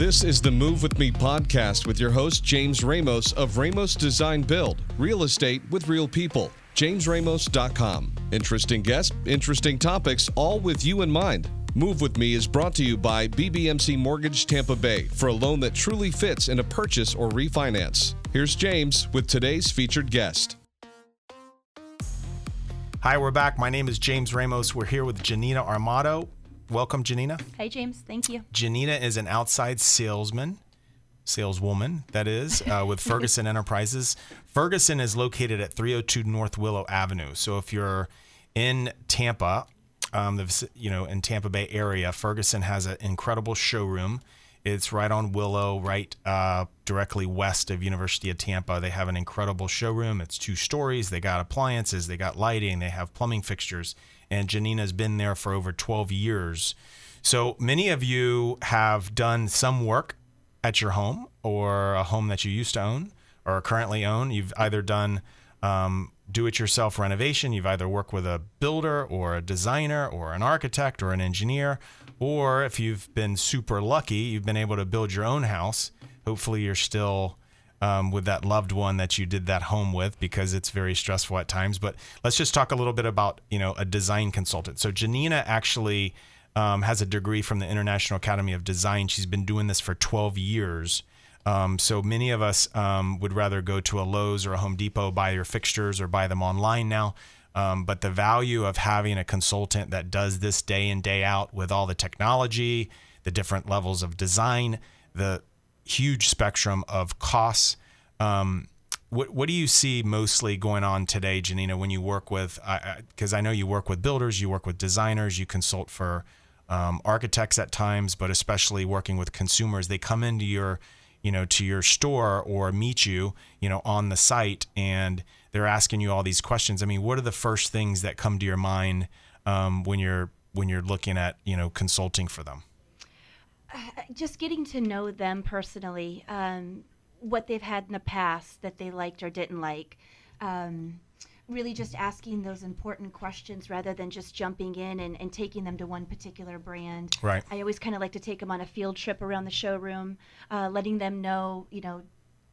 This is the Move With Me podcast with your host, James Ramos of Ramos Design Build, real estate with real people. JamesRamos.com. Interesting guests, interesting topics, all with you in mind. Move With Me is brought to you by BBMC Mortgage Tampa Bay for a loan that truly fits in a purchase or refinance. Here's James with today's featured guest. Hi, we're back. My name is James Ramos. We're here with Janina Armato. Welcome, Janina. Hi, James. Thank you. Janina is an outside salesman, saleswoman, that is, uh, with Ferguson Enterprises. Ferguson is located at 302 North Willow Avenue. So if you're in Tampa, um, the, you know, in Tampa Bay area, Ferguson has an incredible showroom. It's right on Willow, right uh, directly west of University of Tampa. They have an incredible showroom. It's two stories. They got appliances, they got lighting, they have plumbing fixtures and Janina's been there for over 12 years. So many of you have done some work at your home or a home that you used to own or currently own. You've either done um, do it yourself renovation, you've either worked with a builder or a designer or an architect or an engineer, or if you've been super lucky, you've been able to build your own house. Hopefully, you're still um, with that loved one that you did that home with because it's very stressful at times. But let's just talk a little bit about you know a design consultant. So Janina actually um, has a degree from the International Academy of Design. She's been doing this for 12 years. Um, so many of us um, would rather go to a Lowe's or a Home Depot, buy your fixtures or buy them online now. Um, but the value of having a consultant that does this day in, day out with all the technology, the different levels of design, the huge spectrum of costs. Um, what what do you see mostly going on today, Janina, when you work with? Because I, I, know you work with builders, you work with designers, you consult for um, architects at times, but especially working with consumers. They come into your you know to your store or meet you you know on the site and they're asking you all these questions i mean what are the first things that come to your mind um, when you're when you're looking at you know consulting for them just getting to know them personally, um, what they've had in the past that they liked or didn't like. Um, really just asking those important questions rather than just jumping in and, and taking them to one particular brand. Right. I always kind of like to take them on a field trip around the showroom, uh, letting them know, you know,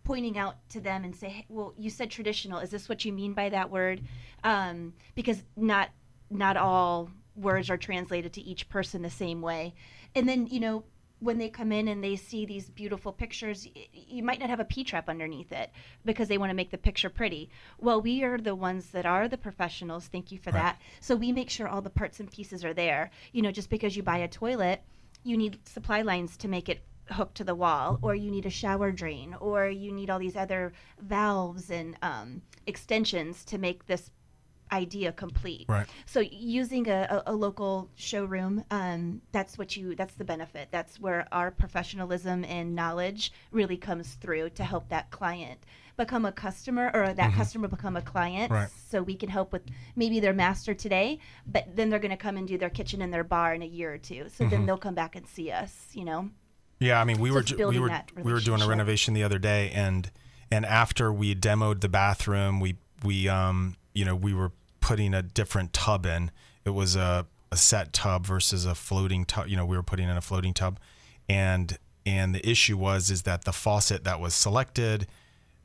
pointing out to them and say, hey, well, you said traditional. Is this what you mean by that word? Um, because not not all words are translated to each person the same way. And then, you know, when they come in and they see these beautiful pictures, you might not have a P trap underneath it because they want to make the picture pretty. Well, we are the ones that are the professionals. Thank you for right. that. So we make sure all the parts and pieces are there. You know, just because you buy a toilet, you need supply lines to make it hooked to the wall, or you need a shower drain, or you need all these other valves and um, extensions to make this idea complete. Right. So using a, a, a local showroom, um, that's what you that's the benefit. That's where our professionalism and knowledge really comes through to help that client become a customer or that mm-hmm. customer become a client right. so we can help with maybe their master today but then they're going to come and do their kitchen and their bar in a year or two so mm-hmm. then they'll come back and see us you know yeah i mean we so were we were we were doing a renovation the other day and and after we demoed the bathroom we we um you know, we were putting a different tub in. It was a, a set tub versus a floating tub. You know, we were putting in a floating tub, and and the issue was is that the faucet that was selected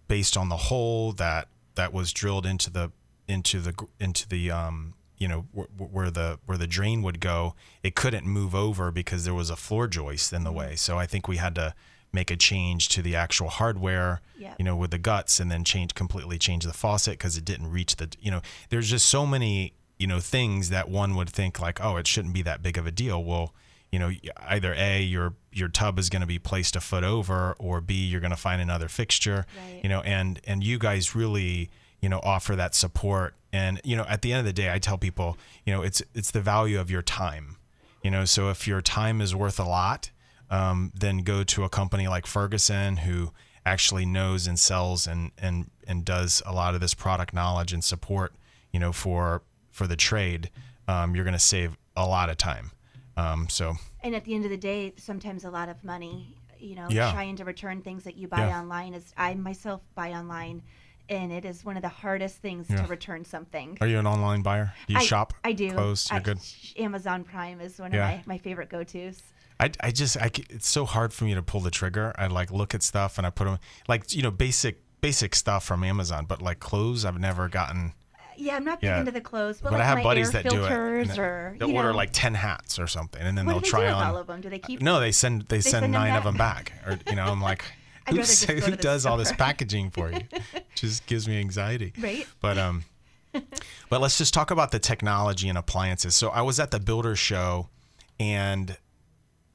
based on the hole that that was drilled into the into the into the um you know where the where the drain would go it couldn't move over because there was a floor joist in the mm-hmm. way so i think we had to make a change to the actual hardware, yep. you know, with the guts, and then change completely change the faucet because it didn't reach the, you know, there's just so many, you know, things that one would think like, oh, it shouldn't be that big of a deal. Well, you know, either a your your tub is going to be placed a foot over, or b you're going to find another fixture, right. you know, and and you guys really, you know, offer that support. And you know, at the end of the day, I tell people, you know, it's it's the value of your time. You know, so if your time is worth a lot, um, then go to a company like Ferguson who actually knows and sells and and and does a lot of this product knowledge and support you know for for the trade um, you're going to save a lot of time um, so and at the end of the day sometimes a lot of money you know yeah. trying to return things that you buy yeah. online is i myself buy online and it is one of the hardest things yeah. to return something. Are you an online buyer? Do you I, shop? I do. Clothes? You're I, good. Amazon Prime is one of my, my favorite go tos. I, I just I, it's so hard for me to pull the trigger. I like look at stuff and I put them like you know basic basic stuff from Amazon, but like clothes I've never gotten. Yeah, I'm not big Yeah. into the clothes, but, But, like I have buddies that do it. or They'll order know, like ten hats or something, and then What they'll do they try do on. all of them? Do they keep? No, they send they, send, send nine of them back, or you know I'm like, who, who does all this packaging for you? just gives me anxiety. Right. But um, but let's just talk about the technology and appliances. So I was at the Builder Show, and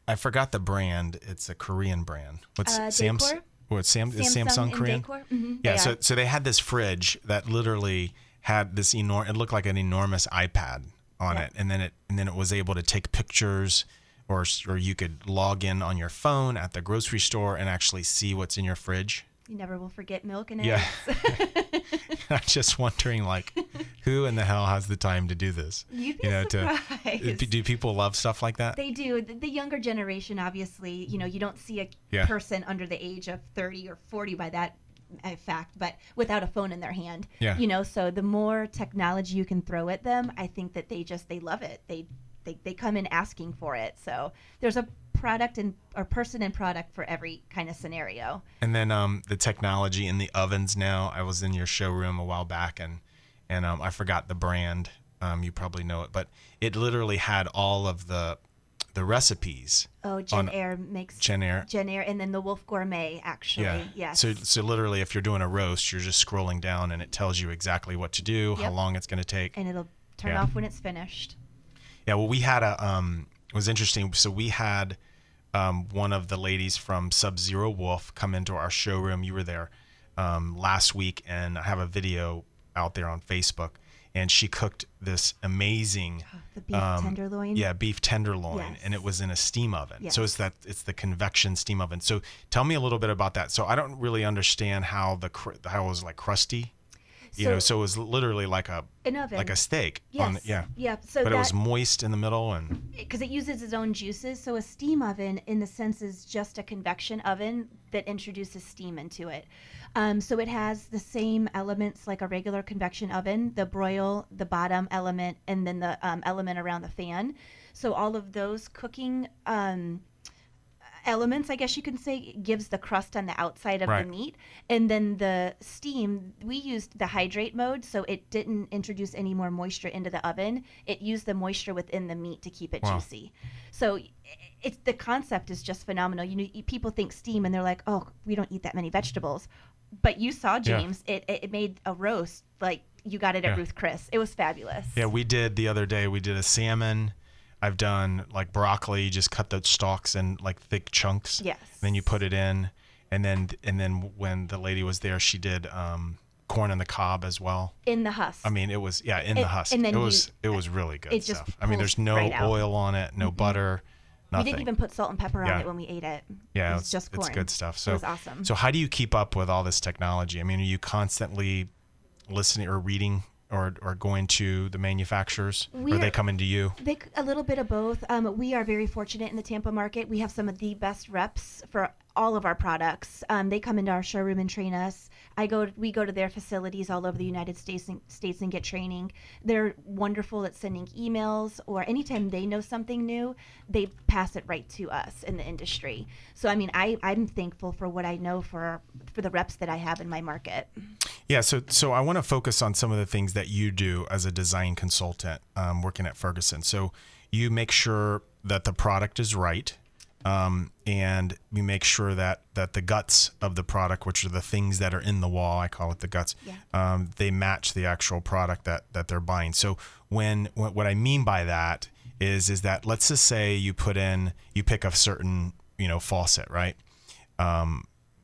I forgot the brand. It's a Korean brand. What's Uh, Sam's? What Sam? is Samsung Samsung Korean? Mhm, Yeah. So so they had this fridge that literally had this enormous. It looked like an enormous iPad on Yeah. it, and then it and then it was able to take pictures. Or, or you could log in on your phone at the grocery store and actually see what's in your fridge. You never will forget milk and Yeah. eggs. I'm just wondering, like, who in the hell has the time to do this? You'd be you know, to do people love stuff like that? They do. The, the younger generation, obviously, you know, you don't see a Yeah. person under the age of 30 or 40 by that uh, fact, but without a phone in their hand. Yeah. You know, so the more technology you can throw at them, I think that they just, they love it. They, they, they come in asking for it. So there's a product and or person and product for every kind of scenario. And then um, the technology in the ovens now. I was in your showroom a while back, and and um, I forgot the brand. Um, you probably know it, but it literally had all of the the recipes. Oh, JennAir makes JennAir. Jen Air, and then the Wolf Gourmet actually. Yeah. Yes. So so literally, if you're doing a roast, you're just scrolling down, and it tells you exactly what to do, how long it's going to take. and it'll turn Yeah. off when it's finished. Yeah, well, we had a um, it was interesting. So we had um, one of the ladies from Sub Zero Wolf come into our showroom. You were there um, last week, and I have a video out there on Facebook. And she cooked this amazing, The beef um, tenderloin. yeah, beef tenderloin, Yes. and it was in a steam oven. So it's that it's the convection steam oven. So tell me a little bit about that. So I don't really understand how the how it was like crusty, you know. So it was literally like a an oven. like a steak. yes. On the, yeah. Yeah. So But that, it was moist in the middle, and because it uses its own juices. So a steam oven, in the sense, is just a convection oven that introduces steam into it. Um, so it has the same elements like a regular convection oven: the broil, the bottom element, and then the um, element around the fan. So all of those cooking um, elements, I guess you can say, gives the crust on the outside of Right. the meat, and then the steam. We used the hydrate mode, so it didn't introduce any more moisture into the oven. It used the moisture within the meat to keep it Wow. juicy. So it's the concept is just phenomenal. You know, people think steam, and they're like, "Oh, we don't eat that many vegetables," but you saw James. It, it it made a roast like you got it at Yeah. Ruth Chris. It was fabulous. Yeah, we did the other day. We did a salmon. I've done like broccoli. You just cut the stalks in like thick chunks. Yes. Then you put it in, and then and then when the lady was there, she did um, corn on the cob as well. in the husk. I mean, it was yeah in the husk. and then it you- was it was really good it stuff. I mean, there's no right oil on it, no butter, Nothing. we didn't even put salt and pepper on Yeah. it when we ate it. yeah, it was it's just corn. it's good stuff. So it was awesome. So how do you keep up with all this technology? I mean, are you constantly listening or reading or or going to the manufacturers, or are they We're- coming to you? They, a little bit of both. Um, we are very fortunate in the Tampa market. We have some of the best reps for all of our products. Um, they come into our showroom and train us. I go, we go to their facilities all over the United States and, States and get training. They're wonderful at sending emails, or anytime they know something new, they pass it right to us in the industry. So I mean, I, I'm thankful for what I know for for the reps that I have in my market. Yeah, so so I want to focus on some of the things that you do as a design consultant um, working at Ferguson. So you make sure that the product is right, um, and you make sure that that the guts of the product, which are the things that are in the wall, I call it the guts, Yeah. um, they match the actual product that that they're buying. So when what what I mean by that is is that let's just say you put in you pick a certain you know faucet, right?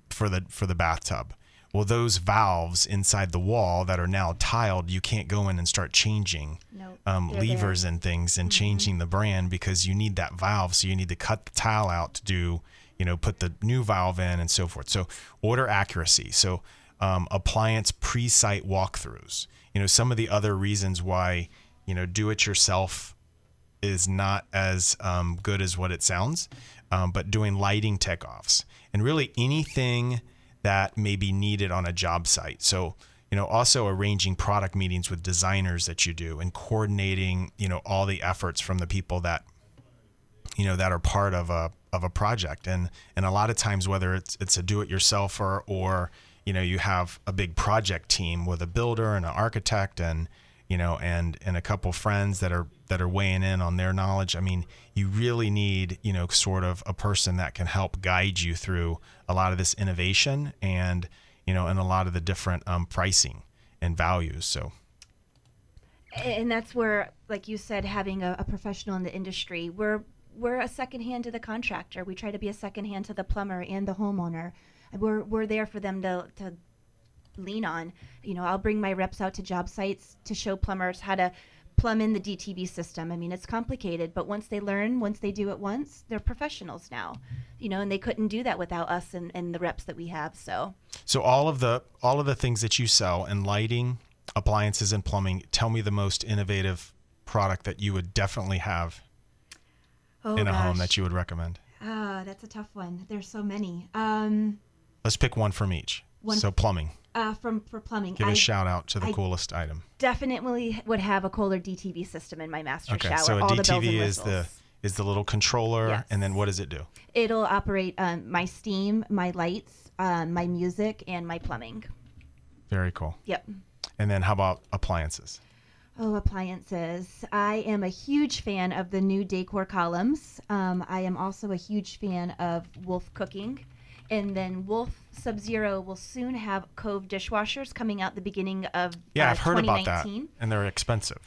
for the for the bathtub. Well, those valves inside the wall that are now tiled, you can't go in and start changing Nope, um, they're there. Mm-hmm. levers and things and changing the brand because you need that valve. So you need to cut the tile out to do, you know, put the new valve in and so forth. So order accuracy. So um, appliance pre-site walkthroughs. You know, some of the other reasons why you know do it yourself is not as um, good as what it sounds, um, but doing lighting takeoffs and really anything that may be needed on a job site. So, you know, also arranging product meetings with designers that you do and coordinating, you know, all the efforts from the people that you know, that are part of a of a project. And and a lot of times, whether it's it's a do-it-yourselfer or you know you have a big project team with a builder and an architect and you know and and a couple friends that are that are weighing in on their knowledge. I mean you really need you know sort of a person that can help guide you through a lot of this innovation and you know and a lot of the different um, pricing and values. So. And that's where like you said having a, a, professional in the industry we're we're a second hand to the contractor. We try to be a second hand to the plumber and the homeowner. We're, we're there for them to, to lean on you know i'll bring my reps out to job sites to show plumbers how to plumb in the DTV system. I mean, it's complicated, but once they learn, once they do it once, they're professionals now. You know, and they couldn't do that without us and, and the reps that we have. So So all of the all of the things that you sell in lighting, appliances and plumbing, tell me the most innovative product that you would definitely have oh, in a gosh. home that you would recommend. Ah, that's a tough one. There's so many. Um, Let's pick one from each. One- so plumbing. Uh, from for plumbing, Give a I shout out to the I- coolest item. definitely would have a Kohler DTV system in my master Okay, shower. so a all the DTV is the is the little controller, Yes. and then what does it do? It'll operate um, my steam, my lights, um, my music, and my plumbing. Very cool. Yep. And then how about appliances? Oh, appliances. I am a huge fan of the new Dacor columns. Um, I am also a huge fan of Wolf Cooking. And then Wolf Sub Zero will soon have Cove dishwashers coming out the beginning of Yeah, uh, I've heard about that, and they're expensive.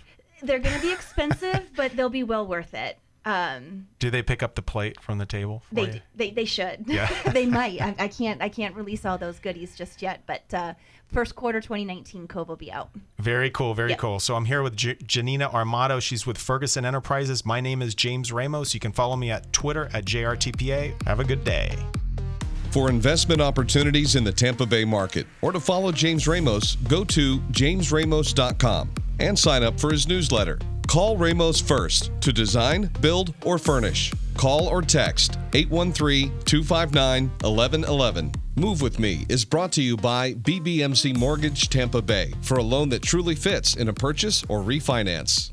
They're going to be expensive, but they'll be well worth it. Um, Do they pick up the plate from the table for they, you? they they should. Yeah. they might. I, I can't I can't release all those goodies just yet, but uh, first quarter 2019 Cove will be out. Very cool, very Yeah. cool. So I'm here with J- Janina Armato. She's with Ferguson Enterprises. My name is James Ramos. You can follow me at Twitter at JRTPA. Have a good day. For investment opportunities in the Tampa Bay market or to follow James Ramos, go to jamesramos.com and sign up for his newsletter. Call Ramos first to design, build, or furnish. Call or text 813 259 1111. Move with Me is brought to you by BBMC Mortgage Tampa Bay for a loan that truly fits in a purchase or refinance.